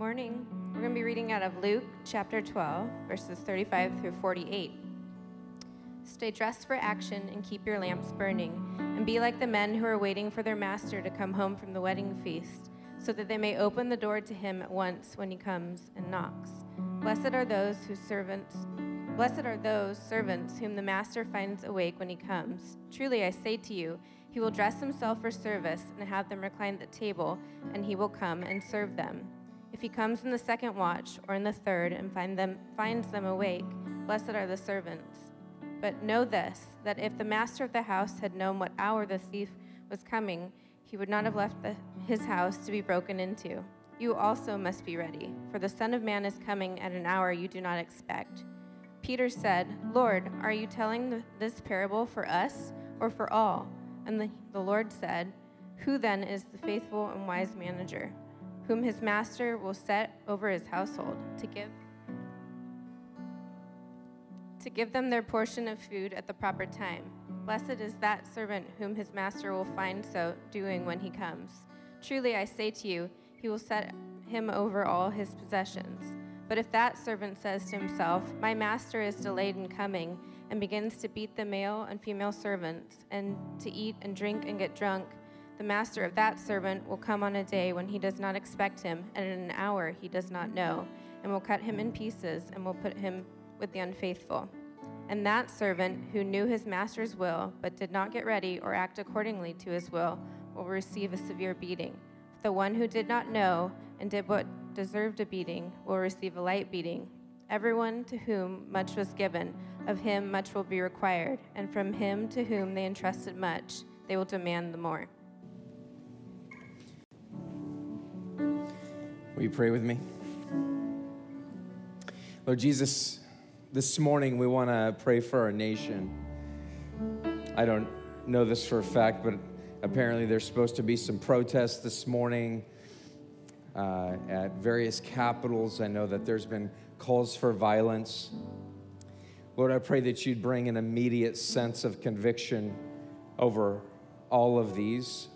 morning. We're going to be reading out of Luke chapter 12, verses 35 through 48. Stay dressed for action and keep your lamps burning, and be like the men who are waiting for their master to come home from the wedding feast, so that they may open the door to him at once when he comes and knocks. Blessed are those whose servants Blessed are those servants whom the master finds awake when he comes. Truly I say to you, he will dress himself for service and have them recline at the table, and he will come and serve them. If he comes in the second watch or in the third and find them, finds them awake, blessed are the servants. But know this that if the master of the house had known what hour the thief was coming, he would not have left the, his house to be broken into. You also must be ready, for the Son of Man is coming at an hour you do not expect. Peter said, Lord, are you telling this parable for us or for all? And the, the Lord said, Who then is the faithful and wise manager, whom his master will set over his household to give? To give them their portion of food at the proper time. Blessed is that servant whom his master will find so doing when he comes. Truly I say to you, he will set him over all his possessions. But if that servant says to himself, My master is delayed in coming, and begins to beat the male and female servants, and to eat and drink and get drunk, the master of that servant will come on a day when he does not expect him, and in an hour he does not know, and will cut him in pieces, and will put him with the unfaithful. And that servant who knew his master's will, but did not get ready or act accordingly to his will, will receive a severe beating. The one who did not know and did what deserved a beating will receive a light beating. Everyone to whom much was given, of him much will be required, and from him to whom they entrusted much, they will demand the more. Will you pray with me? Lord Jesus, this morning we want to pray for our nation. I don't know this for a fact, but apparently there's supposed to be some protests this morning uh, at various capitals. I know that there's been calls for violence. Lord, I pray that you'd bring an immediate sense of conviction over all of these.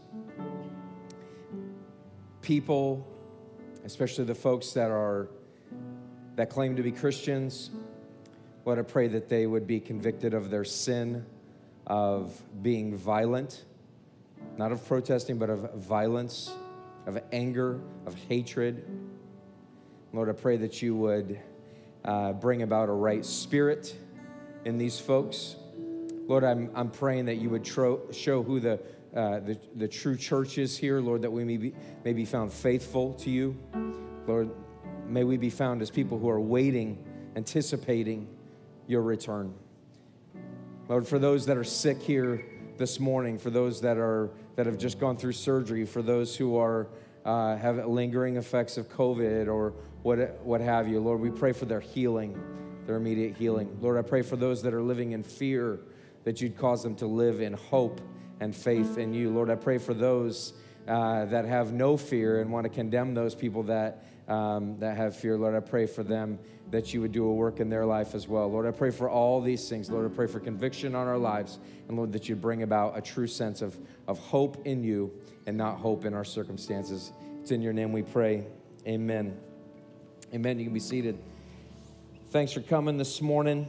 People, especially the folks that are that claim to be Christians, Lord, I pray that they would be convicted of their sin of being violent, not of protesting, but of violence of anger, of hatred. Lord, I pray that you would uh, bring about a right spirit in these folks. Lord, I'm, I'm praying that you would tro- show who the, uh, the, the true church is here, Lord, that we may be, may be found faithful to you. Lord, may we be found as people who are waiting, anticipating your return. Lord, for those that are sick here this morning, for those that are that have just gone through surgery, for those who are uh, have lingering effects of COVID or what, what have you. Lord, we pray for their healing, their immediate healing. Lord, I pray for those that are living in fear that you'd cause them to live in hope and faith in you. Lord, I pray for those uh, that have no fear and want to condemn those people that, um, that have fear. Lord, I pray for them that you would do a work in their life as well. Lord, I pray for all these things. Lord, I pray for conviction on our lives. And Lord, that you bring about a true sense of, of hope in you and not hope in our circumstances. It's in your name we pray. Amen. Amen. You can be seated. Thanks for coming this morning.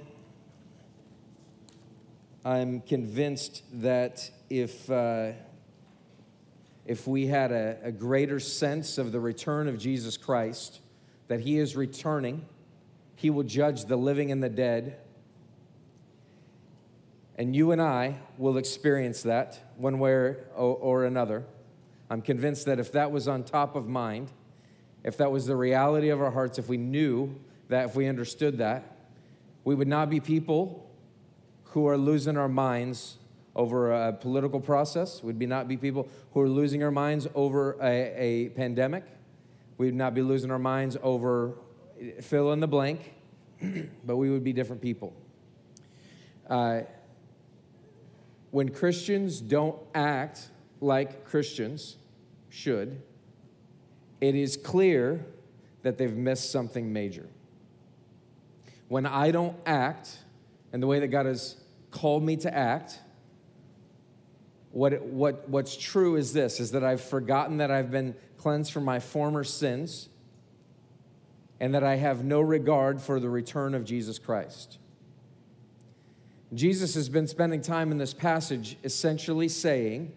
I'm convinced that if, uh, if we had a, a greater sense of the return of Jesus Christ, that He is returning, He will judge the living and the dead. And you and I will experience that one way or, or another. I'm convinced that if that was on top of mind, if that was the reality of our hearts, if we knew that, if we understood that, we would not be people who are losing our minds over a political process. We'd be not be people who are losing our minds over a, a pandemic. We'd not be losing our minds over fill in the blank, but we would be different people. Uh, when Christians don't act like Christians should, it is clear that they've missed something major. When I don't act in the way that God has called me to act, what, what, what's true is this is that I've forgotten that I've been cleansed from my former sins and that I have no regard for the return of Jesus Christ. Jesus has been spending time in this passage essentially saying,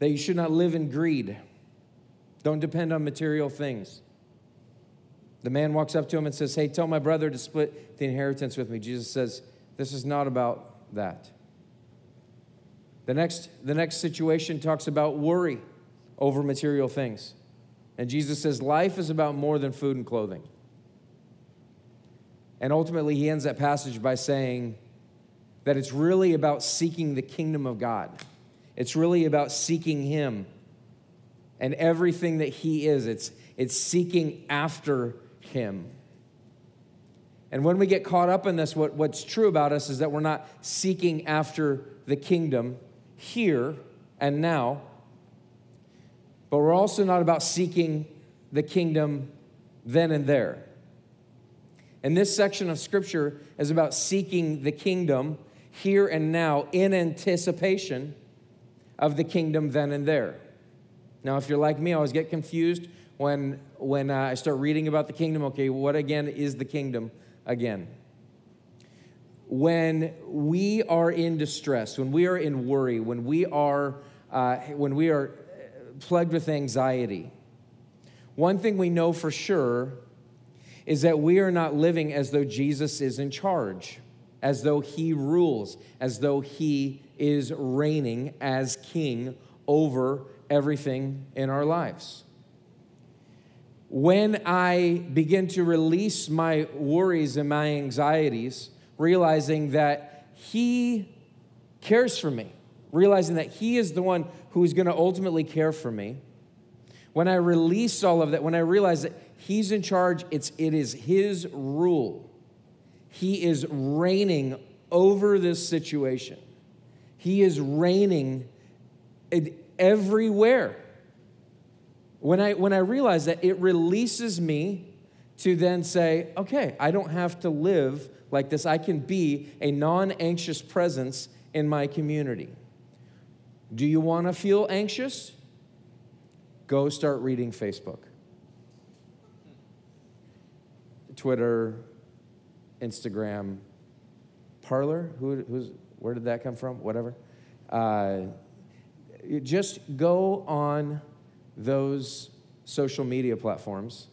that you should not live in greed. Don't depend on material things. The man walks up to him and says, Hey, tell my brother to split the inheritance with me. Jesus says, This is not about that. The next, the next situation talks about worry over material things. And Jesus says, Life is about more than food and clothing. And ultimately, he ends that passage by saying that it's really about seeking the kingdom of God. It's really about seeking him and everything that he is. It's, it's seeking after him. And when we get caught up in this, what, what's true about us is that we're not seeking after the kingdom here and now, but we're also not about seeking the kingdom then and there. And this section of scripture is about seeking the kingdom here and now in anticipation of the kingdom then and there. Now, if you're like me, I always get confused when, when uh, I start reading about the kingdom. Okay, what again is the kingdom again? When we are in distress, when we are in worry, when we are, uh, when we are plagued with anxiety, one thing we know for sure is that we are not living as though Jesus is in charge, as though he rules, as though he is reigning as king over everything in our lives. When I begin to release my worries and my anxieties, realizing that He cares for me, realizing that He is the one who is going to ultimately care for me, when I release all of that, when I realize that He's in charge, it's, it is His rule. He is reigning over this situation. He is reigning everywhere. When I, when I realize that, it releases me to then say, okay, I don't have to live like this. I can be a non anxious presence in my community. Do you want to feel anxious? Go start reading Facebook, Twitter, Instagram, Parler. Who, who's, where did that come from? Whatever. Uh, just go on those social media platforms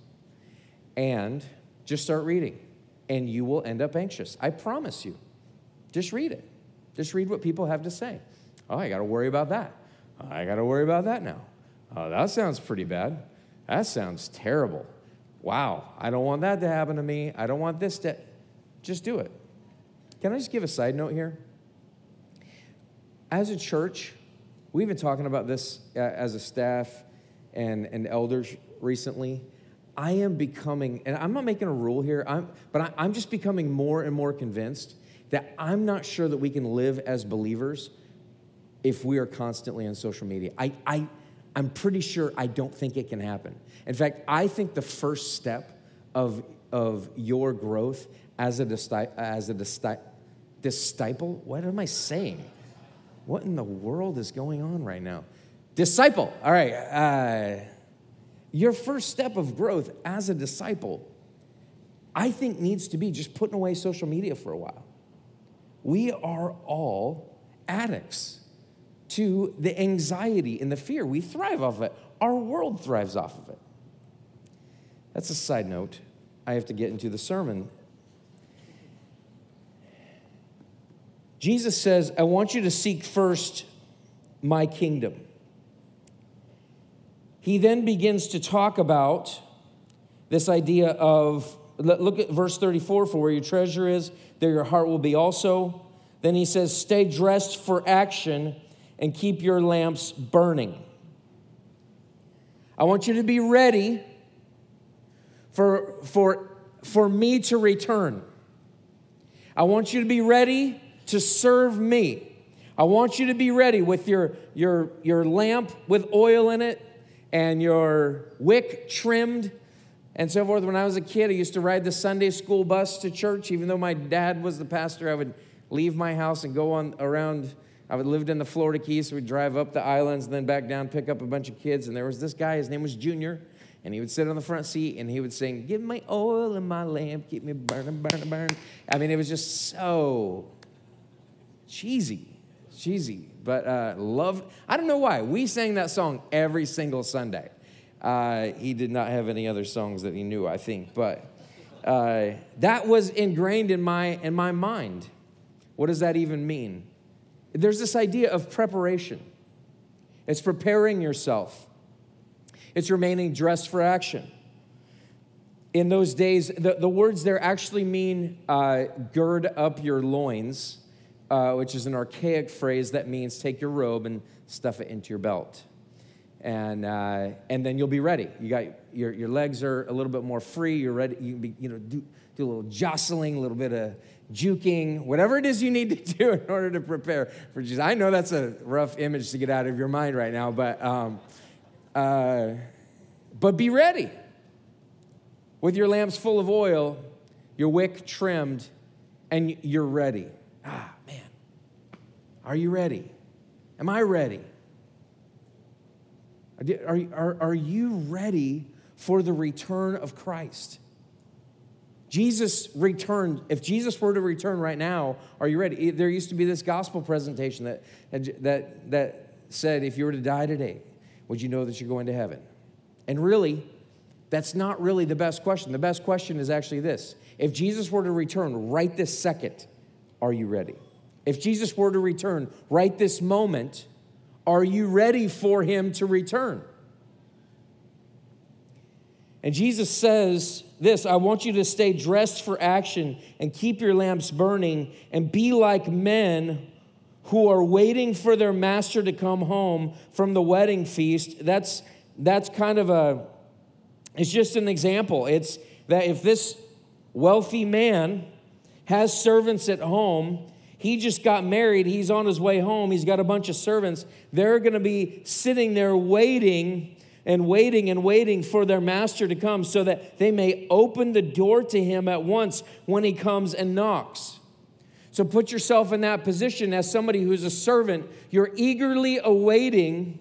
and just start reading, and you will end up anxious. I promise you. Just read it. Just read what people have to say. Oh, I got to worry about that. I got to worry about that now. Oh, that sounds pretty bad. That sounds terrible. Wow, I don't want that to happen to me. I don't want this to. Just do it. Can I just give a side note here? As a church, we've been talking about this uh, as a staff and, and elders recently. I am becoming, and I'm not making a rule here, I'm, but I, I'm just becoming more and more convinced that I'm not sure that we can live as believers if we are constantly on social media. I, I, I'm pretty sure I don't think it can happen. In fact, I think the first step of, of your growth as a, as a disciple, what am I saying? What in the world is going on right now? Disciple. All right. Uh, your first step of growth as a disciple, I think, needs to be just putting away social media for a while. We are all addicts to the anxiety and the fear. We thrive off of it, our world thrives off of it. That's a side note. I have to get into the sermon Jesus says, I want you to seek first my kingdom. He then begins to talk about this idea of, look at verse 34 for where your treasure is, there your heart will be also. Then he says, Stay dressed for action and keep your lamps burning. I want you to be ready for, for, for me to return. I want you to be ready to serve me. I want you to be ready with your, your, your lamp with oil in it and your wick trimmed and so forth. When I was a kid, I used to ride the Sunday school bus to church. Even though my dad was the pastor, I would leave my house and go on around I lived in the Florida Keys, so we'd drive up the islands and then back down, pick up a bunch of kids. And there was this guy, his name was Junior, and he would sit on the front seat and he would sing, Give me oil in my lamp, keep me burning, burning, burning. I mean, it was just so cheesy, cheesy, but uh, love. I don't know why. We sang that song every single Sunday. Uh, he did not have any other songs that he knew, I think, but uh, that was ingrained in my, in my mind. What does that even mean? There's this idea of preparation. It's preparing yourself. It's remaining dressed for action. In those days, the, the words there actually mean uh, gird up your loins, uh, which is an archaic phrase that means take your robe and stuff it into your belt. And, uh, and then you'll be ready. You got your, your legs are a little bit more free. You're ready. You can be, you know, do, do a little jostling, a little bit of juking, whatever it is you need to do in order to prepare for Jesus. I know that's a rough image to get out of your mind right now, but, um, uh, but be ready. With your lamps full of oil, your wick trimmed, and you're ready. Ah. Are you ready? Am I ready? Are, are, are you ready for the return of Christ? Jesus returned. If Jesus were to return right now, are you ready? There used to be this gospel presentation that, that, that said, if you were to die today, would you know that you're going to heaven? And really, that's not really the best question. The best question is actually this If Jesus were to return right this second, are you ready? If Jesus were to return right this moment, are you ready for him to return? And Jesus says this I want you to stay dressed for action and keep your lamps burning and be like men who are waiting for their master to come home from the wedding feast. That's, that's kind of a, it's just an example. It's that if this wealthy man has servants at home, he just got married, he's on his way home, he's got a bunch of servants, they're gonna be sitting there waiting and waiting and waiting for their master to come so that they may open the door to him at once when he comes and knocks. So put yourself in that position as somebody who's a servant. You're eagerly awaiting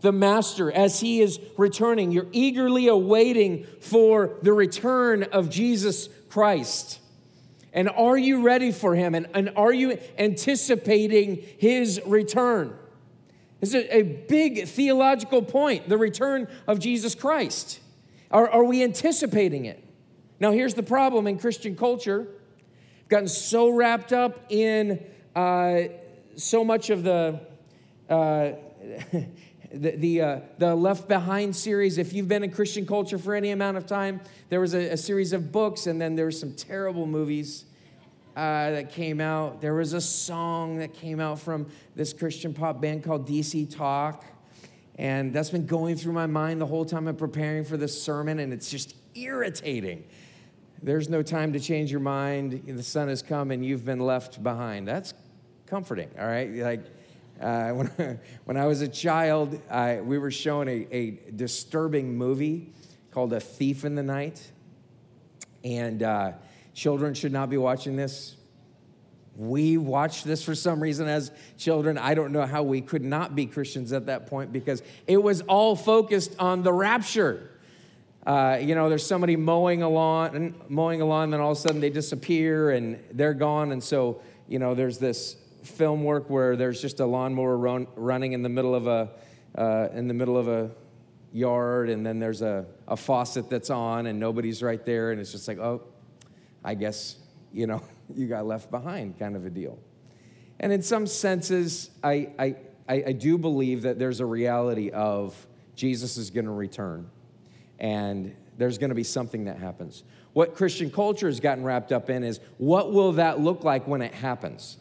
the master as he is returning. You're eagerly awaiting for the return of Jesus Christ. And are you ready for him? And, and are you anticipating his return? This is a big theological point the return of Jesus Christ. Are, are we anticipating it? Now, here's the problem in Christian culture. We've gotten so wrapped up in uh, so much of the, uh, the, the, uh, the, Left Behind series. If you've been in Christian culture for any amount of time, there was a, a series of books, and then there were some terrible movies uh, that came out. There was a song that came out from this Christian pop band called DC Talk. And that's been going through my mind the whole time I'm preparing for this sermon, and it's just irritating. There's no time to change your mind. The Son has come and you've been left behind. That's comforting, all right? Like, uh, when, when I was a child, I, we were shown a, a disturbing movie called A Thief in the Night. And uh, Children should not be watching this. We watched this for some reason as children. I don't know how we could not be Christians at that point because it was all focused on the rapture. Uh, you know, there's somebody mowing a lawn, mowing a lawn, and then all of a sudden they disappear and they're gone. And so, you know, there's this film work where there's just a lawnmower run, running in the middle of a uh, in the middle of a yard, and then there's a, a faucet that's on, and nobody's right there, and it's just like, oh, I guess, you know, you got left behind kind of a deal. And in some senses, I, I, I, do believe that there's a reality of Jesus is going to return and there's going to be something that happens. What Christian culture has gotten wrapped up in is what will that look like when it happens?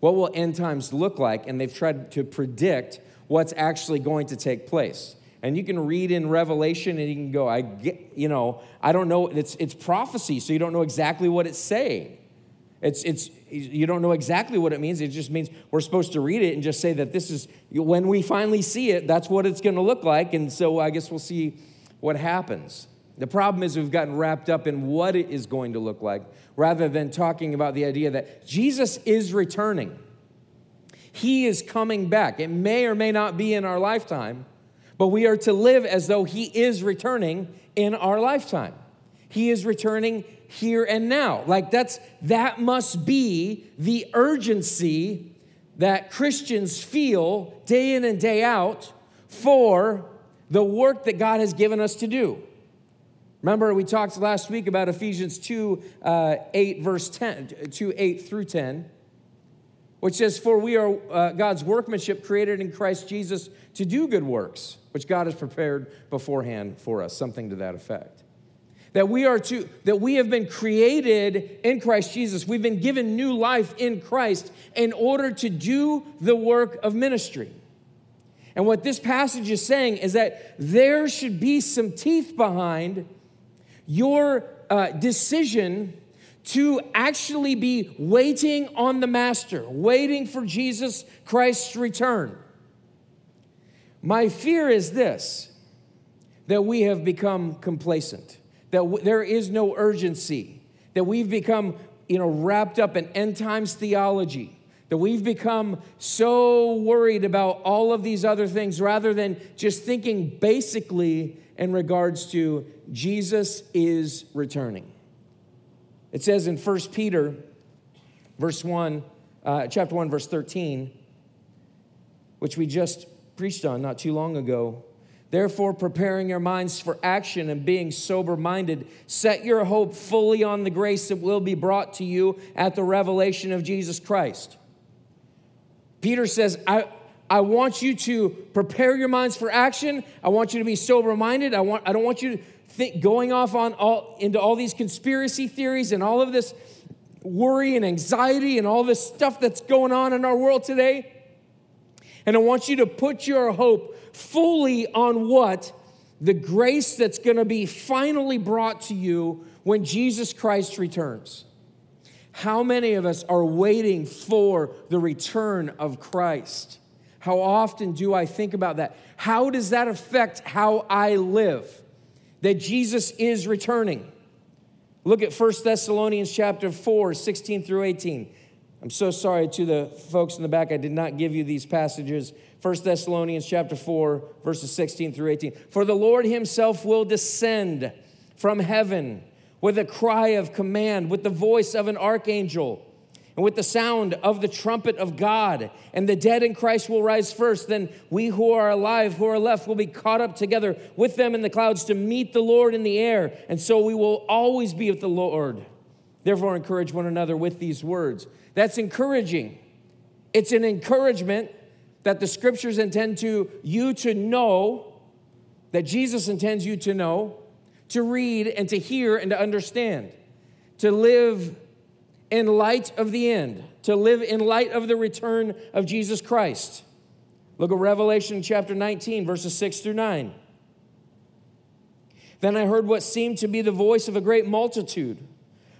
What will end times look like? And they've tried to predict what's actually going to take place and you can read in revelation and you can go i get you know i don't know it's it's prophecy so you don't know exactly what it's saying. It's it's you don't know exactly what it means it just means we're supposed to read it and just say that this is when we finally see it that's what it's going to look like and so i guess we'll see what happens. The problem is we've gotten wrapped up in what it is going to look like rather than talking about the idea that jesus is returning. He is coming back. It may or may not be in our lifetime, but we are to live as though He is returning in our lifetime. He is returning here and now. Like that's that must be the urgency that Christians feel day in and day out for the work that God has given us to do. Remember, we talked last week about Ephesians 2 uh, 8, verse 10, 2 8 through 10, which says, For we are uh, God's workmanship created in Christ Jesus to do good works, which God has prepared beforehand for us, something to that effect. That we are to, that we have been created in Christ Jesus. We've been given new life in Christ in order to do the work of ministry. And what this passage is saying is that there should be some teeth behind your uh, decision to actually be waiting on the Master, waiting for Jesus Christ's return. My fear is this that we have become complacent, that w- there is no urgency, that we've become you know, wrapped up in end times theology, that we've become so worried about all of these other things rather than just thinking basically in regards to Jesus is returning. It says in 1 Peter, verse 1, uh, chapter 1, verse 13, which we just preached on not too long ago. Therefore, preparing your minds for action and being sober minded, set your hope fully on the grace that will be brought to you at the revelation of Jesus Christ. Peter says, I, I want you to prepare your minds for action. I want you to be sober minded. I, want, I don't want you to think going off on all, into all these conspiracy theories and all of this worry and anxiety and all this stuff that's going on in our world today. And I want you to put your hope fully on what? The grace that's going to be finally brought to you when Jesus Christ returns. How many of us are waiting for the return of Christ? How often do I think about that? How does that affect how I live? That Jesus is returning. Look at 1 Thessalonians chapter 4, 16 through 18. I'm so sorry to the folks in the back. I did not give you these passages. 1 Thessalonians chapter 4, verses 16 through 18. For the Lord himself will descend from heaven with a cry of command, with the voice of an archangel and with the sound of the trumpet of God, and the dead in Christ will rise first. Then we who are alive, who are left, will be caught up together with them in the clouds to meet the Lord in the air. And so we will always be with the Lord. Therefore, encourage one another with these words. That's encouraging. It's an encouragement that the scriptures intend to you to know, that Jesus intends you to know, to read and to hear and to understand, to live in light of the end, to live in light of the return of Jesus Christ. Look at Revelation chapter 19, verses 6 through 9. Then I heard what seemed to be the voice of a great multitude,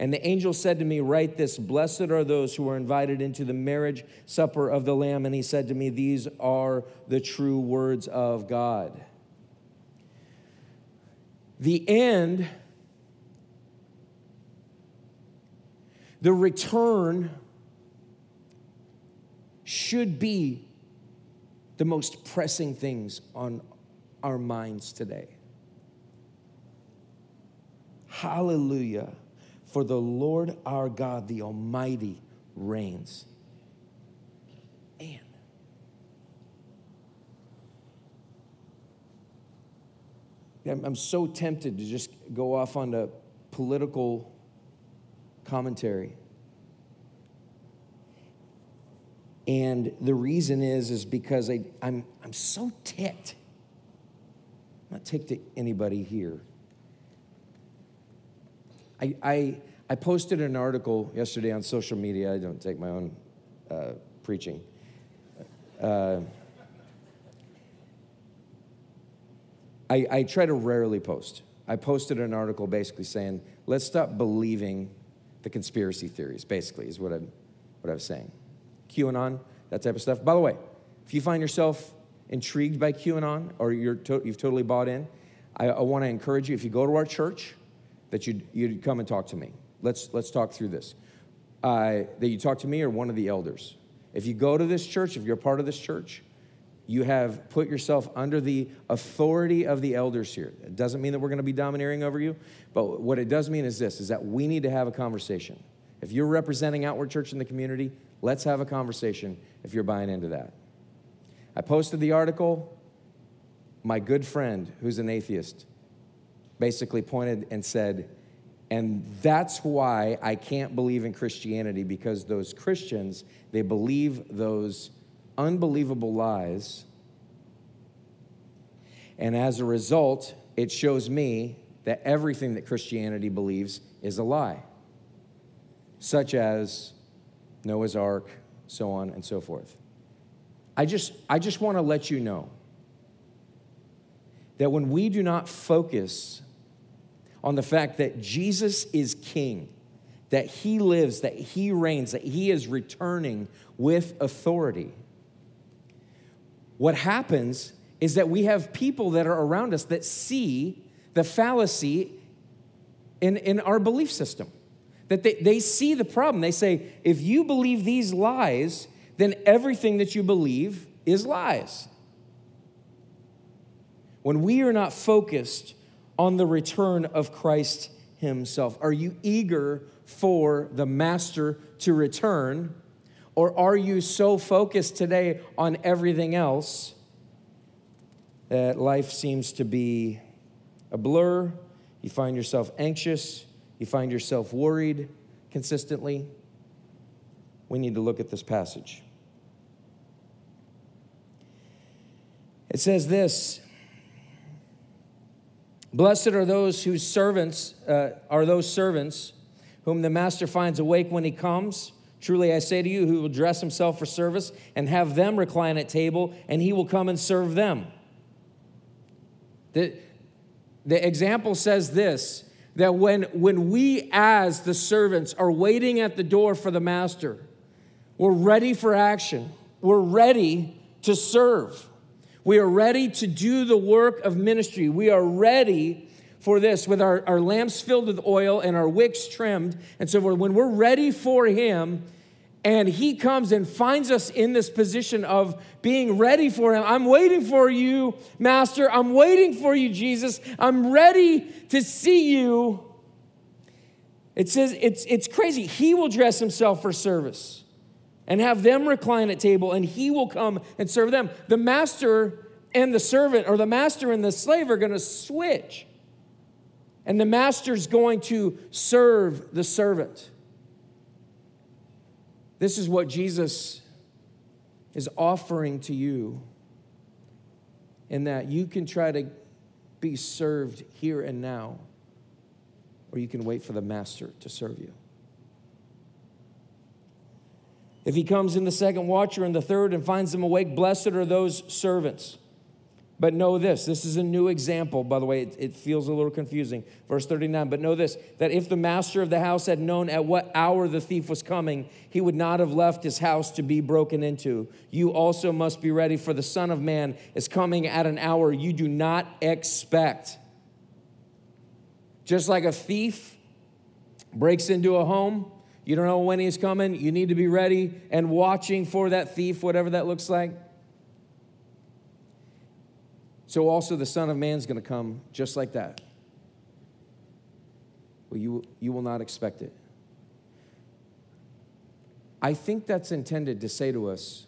And the angel said to me, Write this Blessed are those who are invited into the marriage supper of the Lamb. And he said to me, These are the true words of God. The end, the return should be the most pressing things on our minds today. Hallelujah. For the Lord our God, the Almighty, reigns. Man. I'm so tempted to just go off on the political commentary. And the reason is, is because I, I'm, I'm so ticked. I'm not ticked at anybody here. I, I, I posted an article yesterday on social media. I don't take my own uh, preaching. Uh, I, I try to rarely post. I posted an article basically saying, let's stop believing the conspiracy theories, basically, is what, i what I was saying. QAnon, that type of stuff. By the way, if you find yourself intrigued by QAnon or you're to, you've totally bought in, I, I want to encourage you, if you go to our church, that you'd, you'd come and talk to me. Let's, let's talk through this. Uh, that you talk to me or one of the elders. If you go to this church, if you're part of this church, you have put yourself under the authority of the elders here. It doesn't mean that we're going to be domineering over you, but what it does mean is this is that we need to have a conversation. If you're representing Outward Church in the community, let's have a conversation if you're buying into that. I posted the article. My good friend, who's an atheist, basically pointed and said, and that's why I can't believe in Christianity because those Christians, they believe those unbelievable lies. And as a result, it shows me that everything that Christianity believes is a lie, such as Noah's Ark, so on and so forth. I just, I just want to let you know that when we do not focus on the fact that Jesus is king, that he lives, that he reigns, that he is returning with authority. What happens is that we have people that are around us that see the fallacy in, in our belief system. That they, they see the problem. They say, if you believe these lies, then everything that you believe is lies. When we are not focused on the return of Christ Himself? Are you eager for the Master to return? Or are you so focused today on everything else that life seems to be a blur? You find yourself anxious, you find yourself worried consistently. We need to look at this passage. It says this Blessed are those whose servants uh, are those servants whom the master finds awake when he comes. Truly I say to you, who will dress himself for service and have them recline at table, and he will come and serve them. The, the example says this that when, when we, as the servants, are waiting at the door for the master, we're ready for action, we're ready to serve. We are ready to do the work of ministry. We are ready for this with our, our lamps filled with oil and our wicks trimmed. And so when we're ready for Him, and He comes and finds us in this position of being ready for Him. I'm waiting for you, Master. I'm waiting for you, Jesus. I'm ready to see you. It says it's, it's crazy. He will dress Himself for service and have them recline at table, and he will come and serve them. The master and the servant, or the master and the slave, are going to switch. And the master's going to serve the servant. This is what Jesus is offering to you, in that you can try to be served here and now, or you can wait for the master to serve you. If he comes in the second watch or in the third and finds them awake, blessed are those servants. But know this this is a new example, by the way, it, it, feels a little confusing. Verse 39 But know this that if the master of the house had known at what hour the thief was coming, he would not have left his house to be broken into. You also must be ready, for the Son of Man is coming at an hour you do not expect. Just like a thief breaks into a home, you don't know when he's coming. You need to be ready and watching for that thief, whatever that looks like. So, also, the Son of Man is going to come just like that. Well, you, you will not expect it. I think that's intended to say to us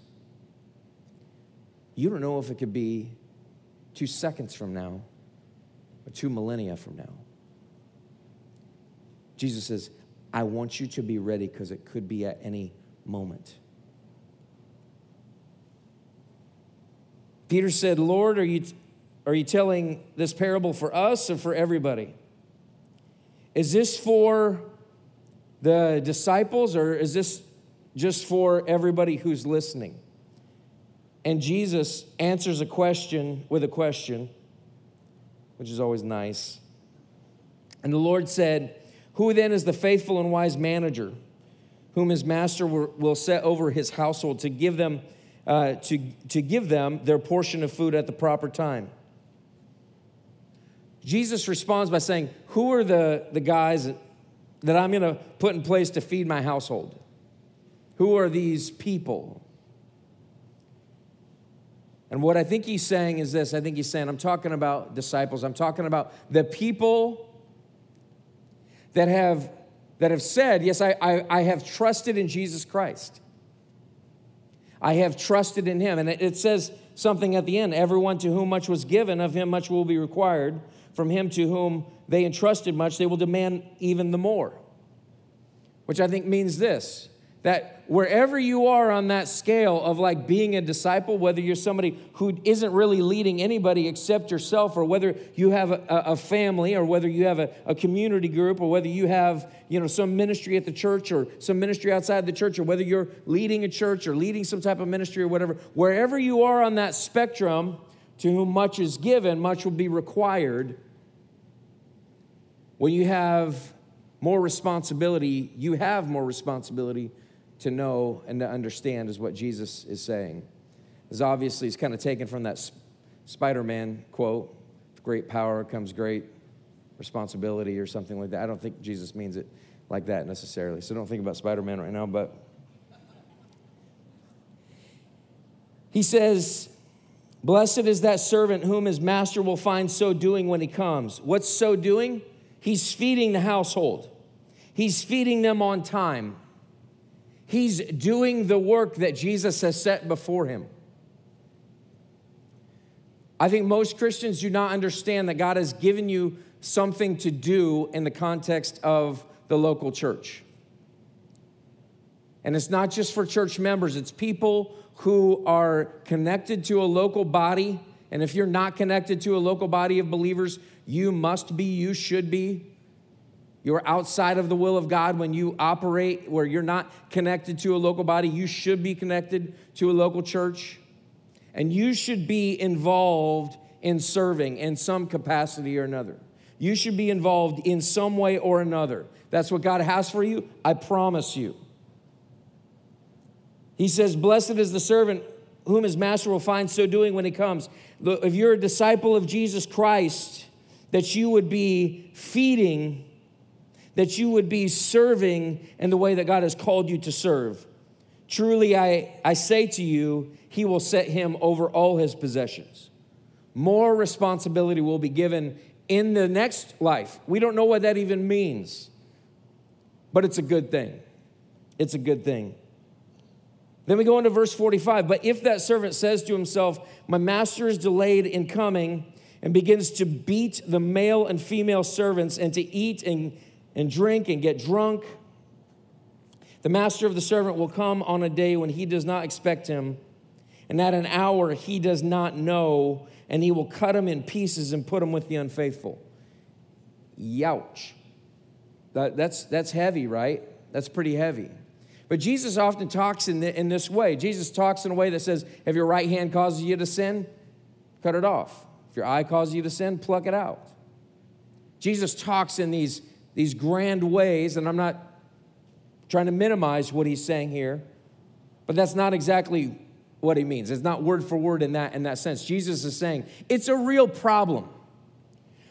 you don't know if it could be two seconds from now or two millennia from now. Jesus says, I want you to be ready because it could be at any moment. Peter said, Lord, are you, are you telling this parable for us or for everybody? Is this for the disciples or is this just for everybody who's listening? And Jesus answers a question with a question. which is always nice. And the Lord said, Who then is the faithful and wise manager, whom his master will set over his household to give them, uh, to, to give them their portion of food at the proper time? Jesus responds by saying, Who are the, the guys that I'm going to put in place to feed my household? Who are these people? And what I think he's saying is this I think he's saying, I'm talking about disciples, I'm talking about the people that have, that have said, Yes, I, I, I have trusted in Jesus Christ. I have trusted in him. And it, it says something at the end everyone to whom much was given, of him much will be required. From him to whom they entrusted much, they will demand even the more. Which I think means this that wherever you are on that scale of like being a disciple, whether you're somebody who isn't really leading anybody except yourself, or whether you have a, a family, or whether you have a, a, community group, or whether you have you know some ministry at the church or some ministry outside the church, or whether you're leading a church or leading some type of ministry or whatever, wherever you are on that spectrum, to whom much is given, much will be required. When you have more responsibility, you have more responsibility to know and to understand, is what Jesus is saying. Is obviously, he's kind of taken from that Spider Man quote great power comes great responsibility or something like that. I don't think Jesus means it like that necessarily. So don't think about Spider Man right now, but he says, Blessed is that servant whom his master will find so doing when he comes. What's so doing? He's feeding the household. He's feeding them on time. He's doing the work that Jesus has set before him. I think most Christians do not understand that God has given you something to do in the context of the local church. And it's not just for church members, it's people who are connected to a local body. And if you're not connected to a local body of believers, you must be, you should be. You're outside of the will of God when you operate where you're not connected to a local body. You should be connected to a local church. And you should be involved in serving in some capacity or another. You should be involved in some way or another. That's what God has for you. I promise you. He says, Blessed is the servant whom his master will find so doing when he comes. If you're a disciple of Jesus Christ, that you would be feeding that you would be serving in the way that God has called you to serve. Truly, I, I say to you, he will set him over all his possessions. More responsibility will be given in the next life. We don't know what that even means, but it's a good thing. It's a good thing. Then we go into verse 45. But if that servant says to himself, My master is delayed in coming, and begins to beat the male and female servants, and to eat and and drink and get drunk. The master of the servant will come on a day when he does not expect him, and at an hour he does not know, and he will cut him in pieces and put him with the unfaithful. Youch. That, that's, that's heavy, right? That's pretty heavy. But Jesus often talks in, the, in this way. Jesus talks in a way that says, if your right hand causes you to sin, cut it off. If your eye causes you to sin, pluck it out. Jesus talks in these these grand ways, and I'm not trying to minimize what he's saying here, but that's not exactly what he means. It's not word for word in that, in that sense. Jesus is saying it's a real problem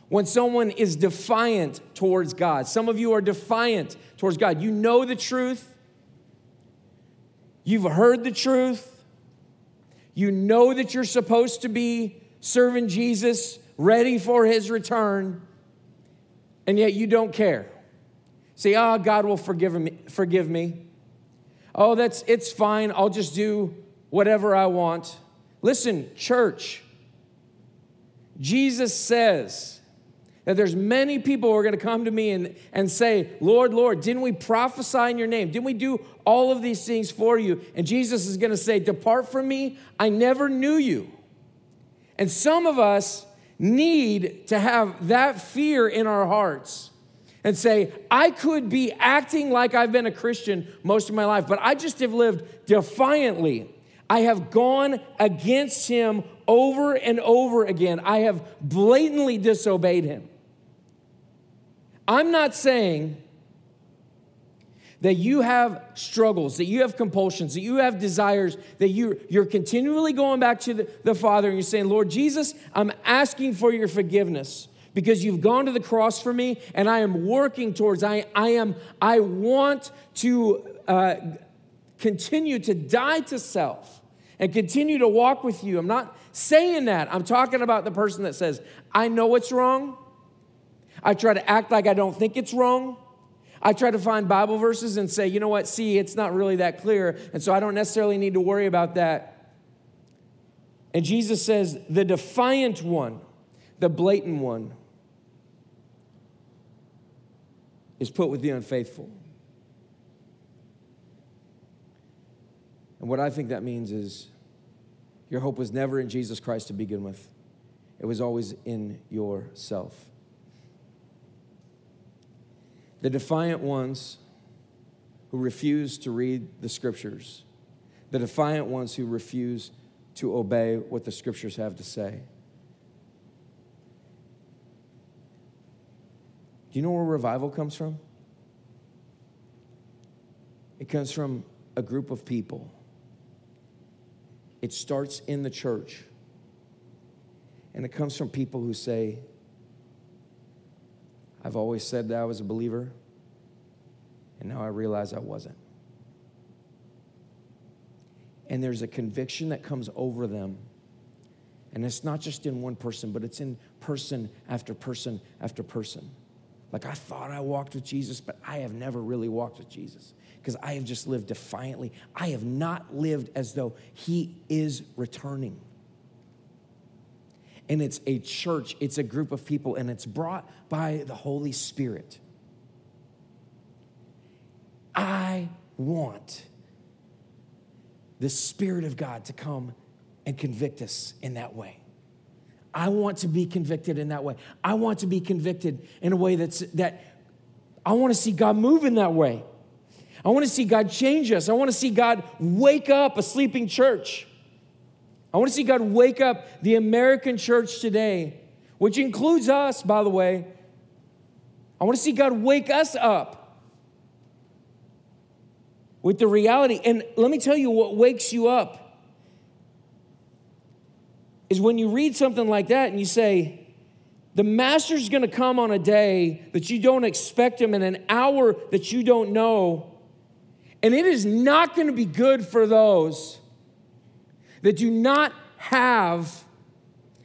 when someone is defiant towards God. Some of you are defiant towards God. You know the truth, you've heard the truth, you know that you're supposed to be serving Jesus, ready for his return and yet you don't care. Say, oh, God will forgive me, forgive me. Oh, that's it's fine. I'll just do whatever I want. Listen, church, Jesus says that there's many people who are going to come to me and, and say, Lord, Lord, didn't we prophesy in your name? Didn't we do all of these things for you? And Jesus is going to say, Depart from me, I never knew you. And some of us need to have that fear in our hearts and say, I could be acting like I've been a Christian most of my life, but I just have lived defiantly. I have gone against him over and over again. I have blatantly disobeyed him. I'm not saying that you have struggles, that you have compulsions, that you have desires, that you, you're continually going back to the, the Father and you're saying, Lord Jesus, I'm asking for your forgiveness because you've gone to the cross for me and I am working towards, I, I am, I want to uh, continue to die to self and continue to walk with you. I'm not saying that. I'm talking about the person that says, I know it's wrong. I try to act like I don't think it's wrong. I try to find Bible verses and say, you know what, see, it's not really that clear, and so I don't necessarily need to worry about that. And Jesus says, the defiant one, the blatant one, is put with the unfaithful. And what I think that means is your hope was never in Jesus Christ to begin with, it was always in yourself. The defiant ones who refuse to read the scriptures, the defiant ones who refuse to obey what the scriptures have to say. Do you know where revival comes from? It comes from a group of people. It starts in the church. And it comes from people who say, I've always said that I was a believer, and now I realize I wasn't. And there's a conviction that comes over them. And it's not just in one person, but it's in person after person after person. Like I thought I walked with Jesus, but I have never really walked with Jesus because I have just lived defiantly. I have not lived as though He is returning and it's a church, it's a group of people, and it's brought by the Holy Spirit. I want the Spirit of God to come and convict us in that way. I want to be convicted in that way. I want to be convicted in a way that's that I want to see God move in that way. I want to see God change us. I want to see God wake up a sleeping church. I want to see God wake up the American church today, which includes us, by the way. I want to see God wake us up with the reality. And let me tell you what wakes you up is when you read something like that and you say, the master's going to come on a day that you don't expect him in an hour that you don't know. And it is not going to be good for those that do not have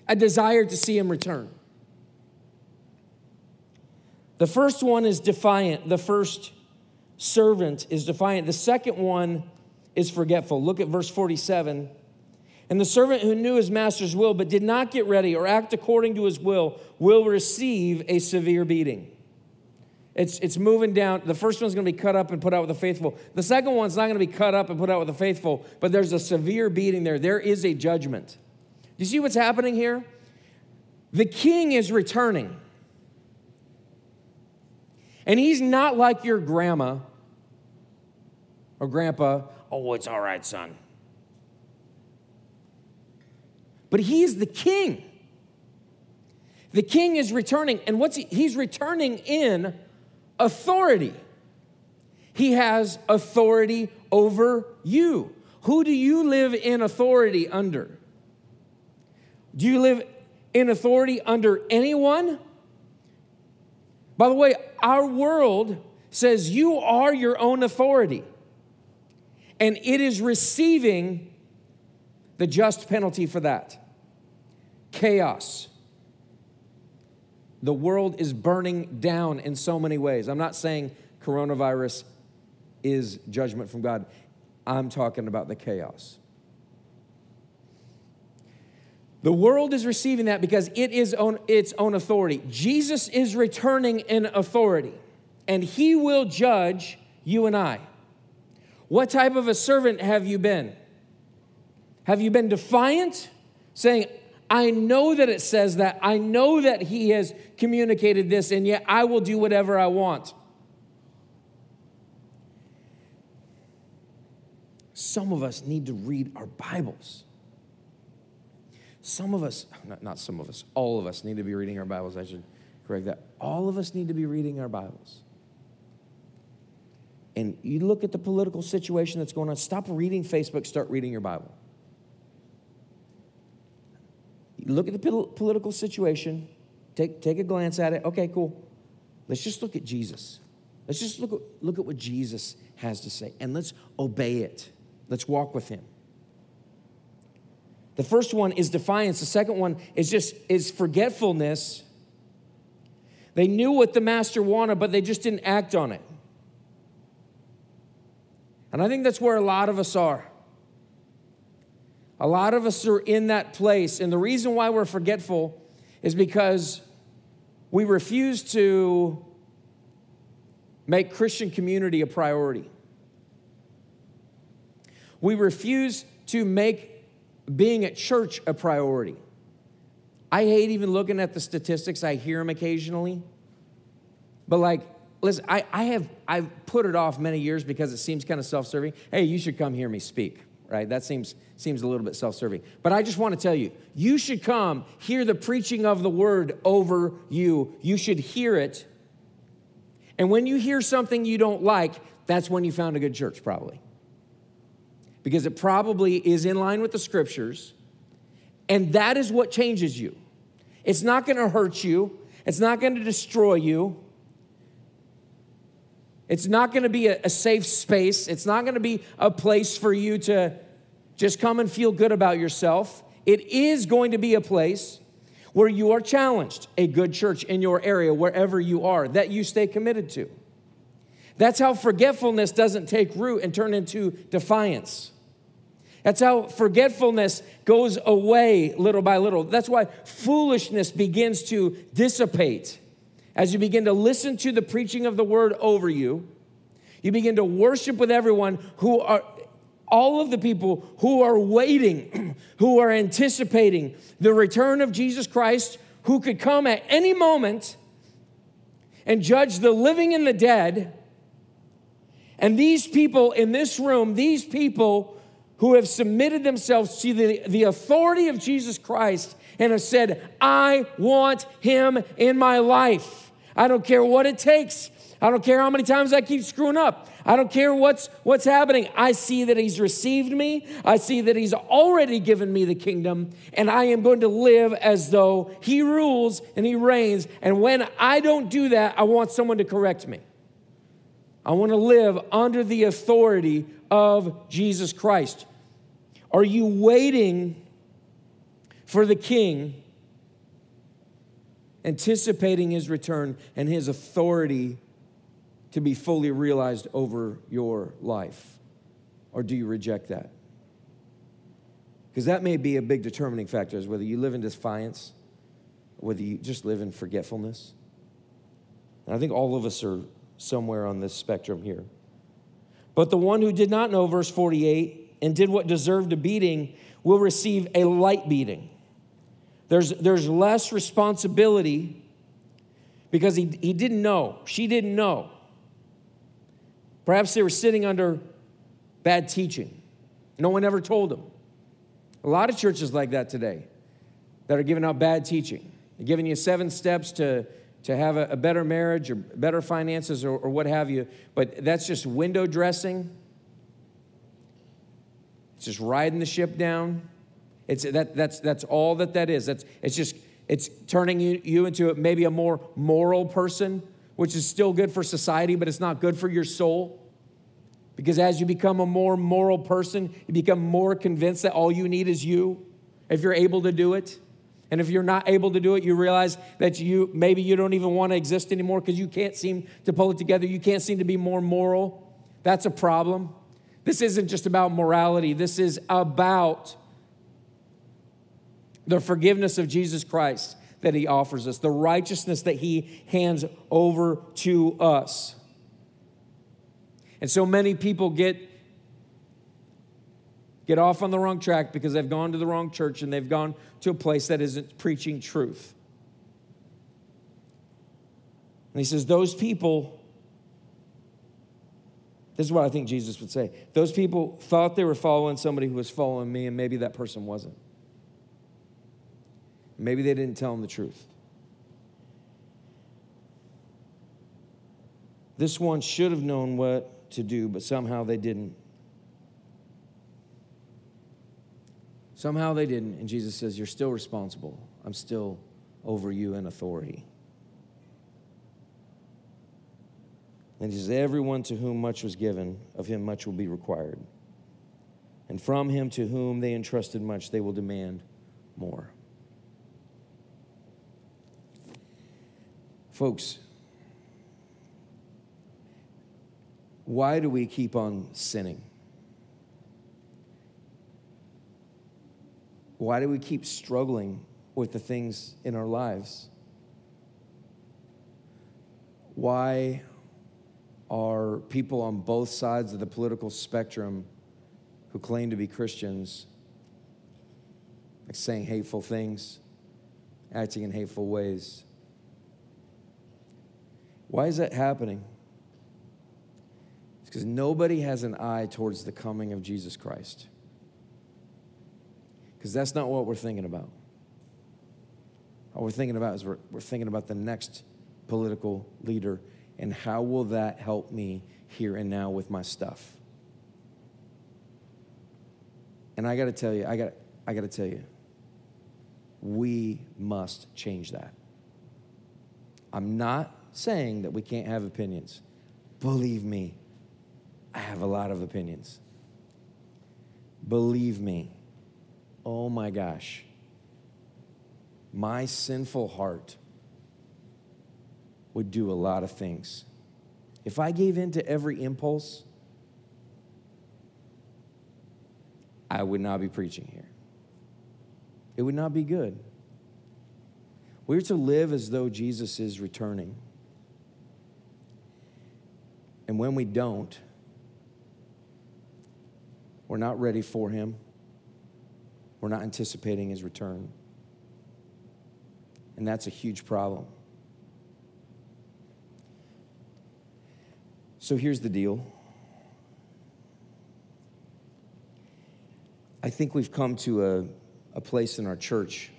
a desire to see him return. The first one is defiant. The first servant is defiant. The second one is forgetful. Look at verse 47. And the servant who knew his master's will but did not get ready or act according to his will will receive a severe beating. It's, it's moving down. The first one's going to be cut up and put out with the faithful. The second one's not going to be cut up and put out with the faithful, but there's a severe beating there. There is a judgment. Do you see what's happening here? The king is returning. And he's not like your grandma or grandpa. Oh, it's all right, son. But he is the king. The king is returning. And what's he? He's returning in authority. He has authority over you. Who do you live in authority under? Do you live in authority under anyone? By the way, our world says you are your own authority, and it is receiving the just penalty for that chaos the world is burning down in so many ways. I'm not saying coronavirus is judgment from God, I'm talking about the chaos. The world is receiving that because it is on its own authority. Jesus is returning in authority, and he will judge you and I. What type of a servant have you been? Have you been defiant, saying, I know that it says that. I know that he has communicated this, and yet I will do whatever I want. some of us need to read our Bibles. Some of us, not, not some of us, all of us need to be reading our Bibles. I should correct that. All of us need to be reading our Bibles. And you look at the political situation that's going on, stop reading Facebook, start reading your Bible. You look at the political situation, take, take a glance at it. Okay, cool. Let's just look at Jesus. Let's just look look at what Jesus has to say and let's obey it. Let's walk with him. The first one is defiance. The second one is just is forgetfulness. They knew what the master wanted, but they just didn't act on it. And I think that's where a lot of us are. A lot of us are in that place. And the reason why we're forgetful is because we refuse to make Christian community a priority. We refuse to make being at church a priority. I hate even looking at the statistics, I hear them occasionally. But like, listen, I, I have I've put it off many years because it seems kind of self-serving. Hey, you should come hear me speak, right? That seems seems a little bit self-serving. But I just want to tell you, you should come hear the preaching of the word over you. You should hear it. And when you hear something you don't like, that's when you found a good church, probably because it probably is in line with the scriptures. And that is what changes you. It's not going to hurt you, it's not going to destroy you. It's not going to be a, a, safe space. It's not going to be a place for you to just come and feel good about yourself. It is going to be a place where you are challenged, a good church in your area, wherever you are, that you stay committed to. That's how forgetfulness doesn't take root and turn into defiance. That's how forgetfulness goes away little by little. That's why foolishness begins to dissipate. As you begin to listen to the preaching of the word over you, you begin to worship with everyone who are all of the people who are waiting, who are anticipating the return of Jesus Christ, who could come at any moment and judge the living and the dead. And these people in this room, these people who have submitted themselves to the, the authority of Jesus Christ and have said, I want him in my life. I don't care what it takes. I don't care how many times I keep screwing up. I don't care what's what's happening. I see that he's received me. I see that he's already given me the kingdom and I am going to live as though he rules and he reigns. And when I don't do that, I want someone to correct me. I want to live under the authority of Jesus Christ? Are you waiting for the king, anticipating his return and his authority to be fully realized over your life? Or do you reject that? Because that may be a big determining factor, is whether you live in defiance, whether you just live in forgetfulness. And I think all of us are somewhere on this spectrum here. But the one who did not know, verse 48, and did what deserved a beating will receive a light beating. There's, there's less responsibility because he, he didn't know. She didn't know. Perhaps they were sitting under bad teaching. No one ever told them. A lot of churches like that today that are giving out bad teaching. They're giving you seven steps to to have a, a better marriage or better finances or, or what have you. But that's just window dressing. It's just riding the ship down. It's, that, that's, that's all that that is. That's, it's just it's turning you, you into maybe a more moral person, which is still good for society, but it's not good for your soul. Because as you become a more moral person, you become more convinced that all you need is you, if you're able to do it. And if you're not able to do it, you realize that you maybe you don't even want to exist anymore because you can't seem to pull it together. You can't seem to be more moral. That's a problem. This isn't just about morality, this is about the forgiveness of Jesus Christ that he offers us, the righteousness that he hands over to us. And so many people get get off on the wrong track because they've gone to the wrong church and they've gone to a place that isn't preaching truth. And he says, Those people This is what I think Jesus would say. Those people thought they were following somebody who was following me, and maybe that person wasn't. Maybe they didn't tell him the truth. This one should have known what to do, but somehow they didn't. Somehow they didn't. And Jesus says, You're still responsible. I'm still over you in authority. And he says, Everyone to whom much was given, of him much will be required. And from him to whom they entrusted much, they will demand more. Folks, why do we keep on sinning? Why do we keep struggling with the things in our lives? Why are people on both sides of the political spectrum who claim to be Christians like saying hateful things, acting in hateful ways? Why is that happening? It's because nobody has an eye towards the coming of Jesus Christ. Because that's not what we're thinking about. All we're thinking about is we're, we're thinking about the next political leader and how will that help me here and now with my stuff. And I got to tell you, I got I got to tell you, we must change that. I'm not saying that we can't have opinions. Believe me, I have a lot of opinions. Believe me, oh my gosh, my sinful heart would do a lot of things. If I gave in to every impulse, I would not be preaching here. It would not be good. We're to live as though Jesus is returning. And when we don't, we're not ready for him. We're not anticipating his return. And that's a huge problem. So here's the deal. I think we've come to a, a place in our church.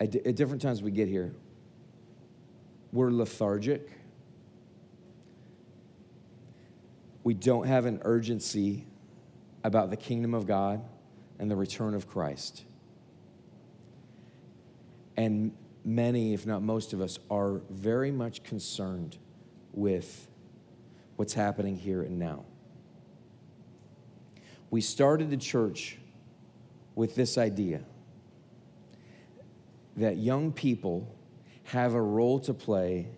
At, at different times we get here, we're lethargic. We don't have an urgency about the kingdom of God and the return of Christ. And many, if not most of us, are very much concerned with what's happening here and now. We started the church with this idea that young people have a role to play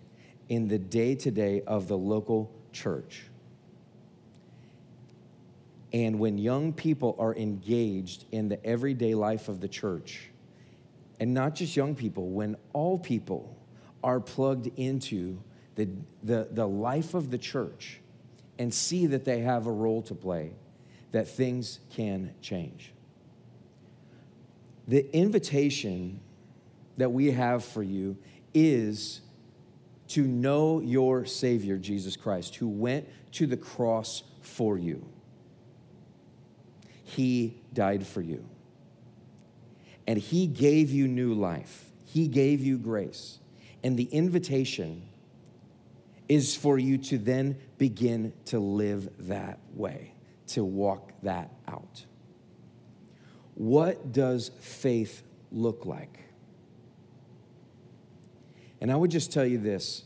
in the day to day of the local church. And when young people are engaged in the everyday life of the church, and not just young people, when all people are plugged into the, the, the life of the church and see that they have a role to play, that things can change. The invitation that we have for you is to know your Savior, Jesus Christ, who went to the cross for you. He died for you. And He gave you new life, He gave you grace. And the invitation is for you to then begin to live that way, to walk that out. What does faith look like? And I would just tell you this.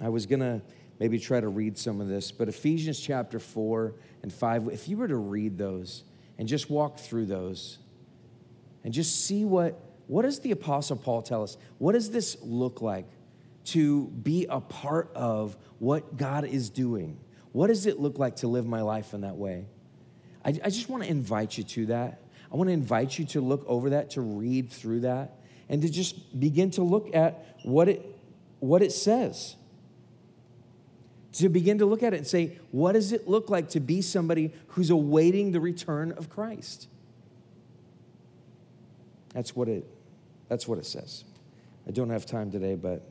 I was going to maybe try to read some of this, but Ephesians chapter 4 and 5, if you were to read those and just walk through those and just see what, what does the Apostle Paul tell us? What does this look like to be a part of what God is doing? What does it look like to live my life in that way? I, I just want to invite you to that. I want to invite you to look over that, to read through that and to just begin to look at what it, what it says. To begin to look at it and say, what does it look like to be somebody who's awaiting the return of Christ? That's what it, that's what it says. I don't have time today, but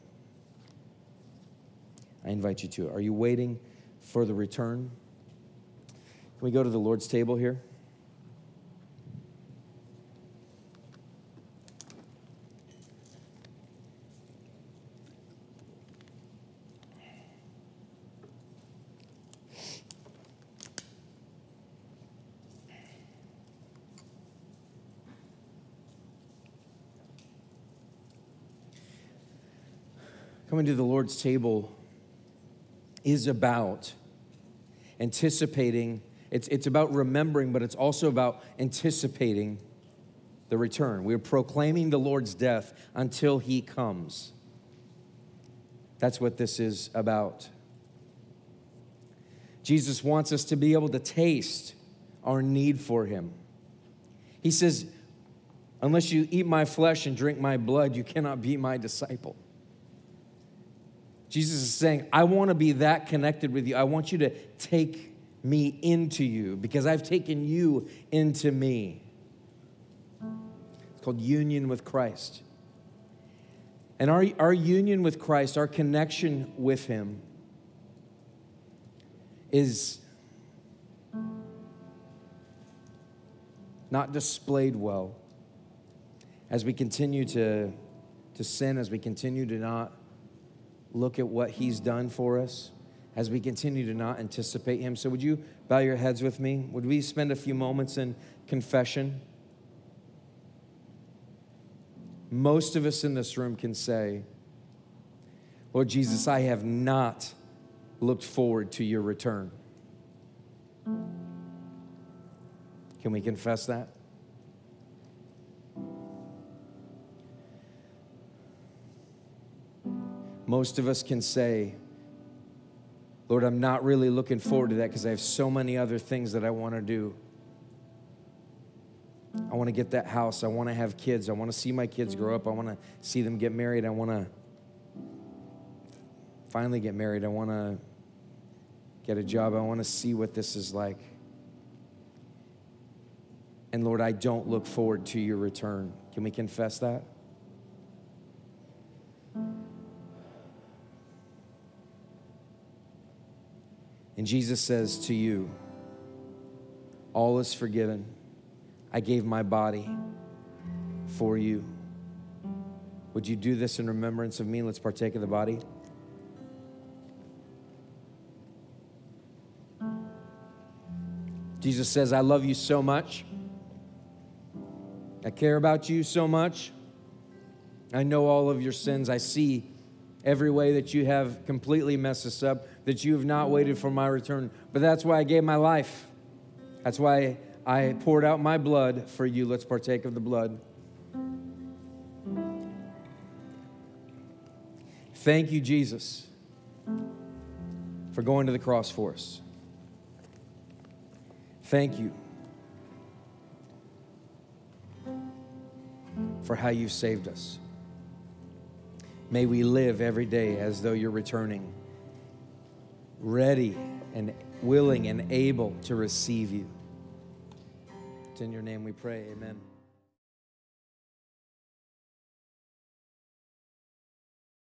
I invite you to. Are you waiting for the return? Can we go to the Lord's table here? Coming to the Lord's table is about anticipating, it's, it's about remembering, but it's also about anticipating the return. We're proclaiming the Lord's death until he comes. That's what this is about. Jesus wants us to be able to taste our need for him. He says, Unless you eat my flesh and drink my blood, you cannot be my disciple. Jesus is saying, I want to be that connected with you. I want you to take me into you because I've taken you into me. It's called union with Christ. And our, our union with Christ, our connection with Him, is not displayed well as we continue to, to sin, as we continue to not look at what He's done for us as we continue to not anticipate Him. So, would you bow your heads with me? Would we spend a few moments in confession? Most of us in this room can say, Lord Jesus, I have not looked forward to your return. Can we confess that? Most of us can say, Lord, I'm not really looking forward to that because I have so many other things that I want to do. I want to get that house. I want to have kids. I want to see my kids grow up. I want to see them get married. I want to finally get married. I want to get a job. I want to see what this is like. And Lord, I don't look forward to your return. Can we confess that? And Jesus says to you, All is forgiven. I gave my body for you. Would you do this in remembrance of me? Let's partake of the body. Jesus says, I love you so much. I care about you so much. I know all of your sins. I see every way that you have completely messed us up that you have not waited for my return. But that's why I gave my life. That's why I poured out my blood for you. Let's partake of the blood. Thank you, Jesus, for going to the cross for us. Thank you for how you saved us. May we live every day as though you're returning ready and willing and able to receive you. It's in your name we pray. Amen.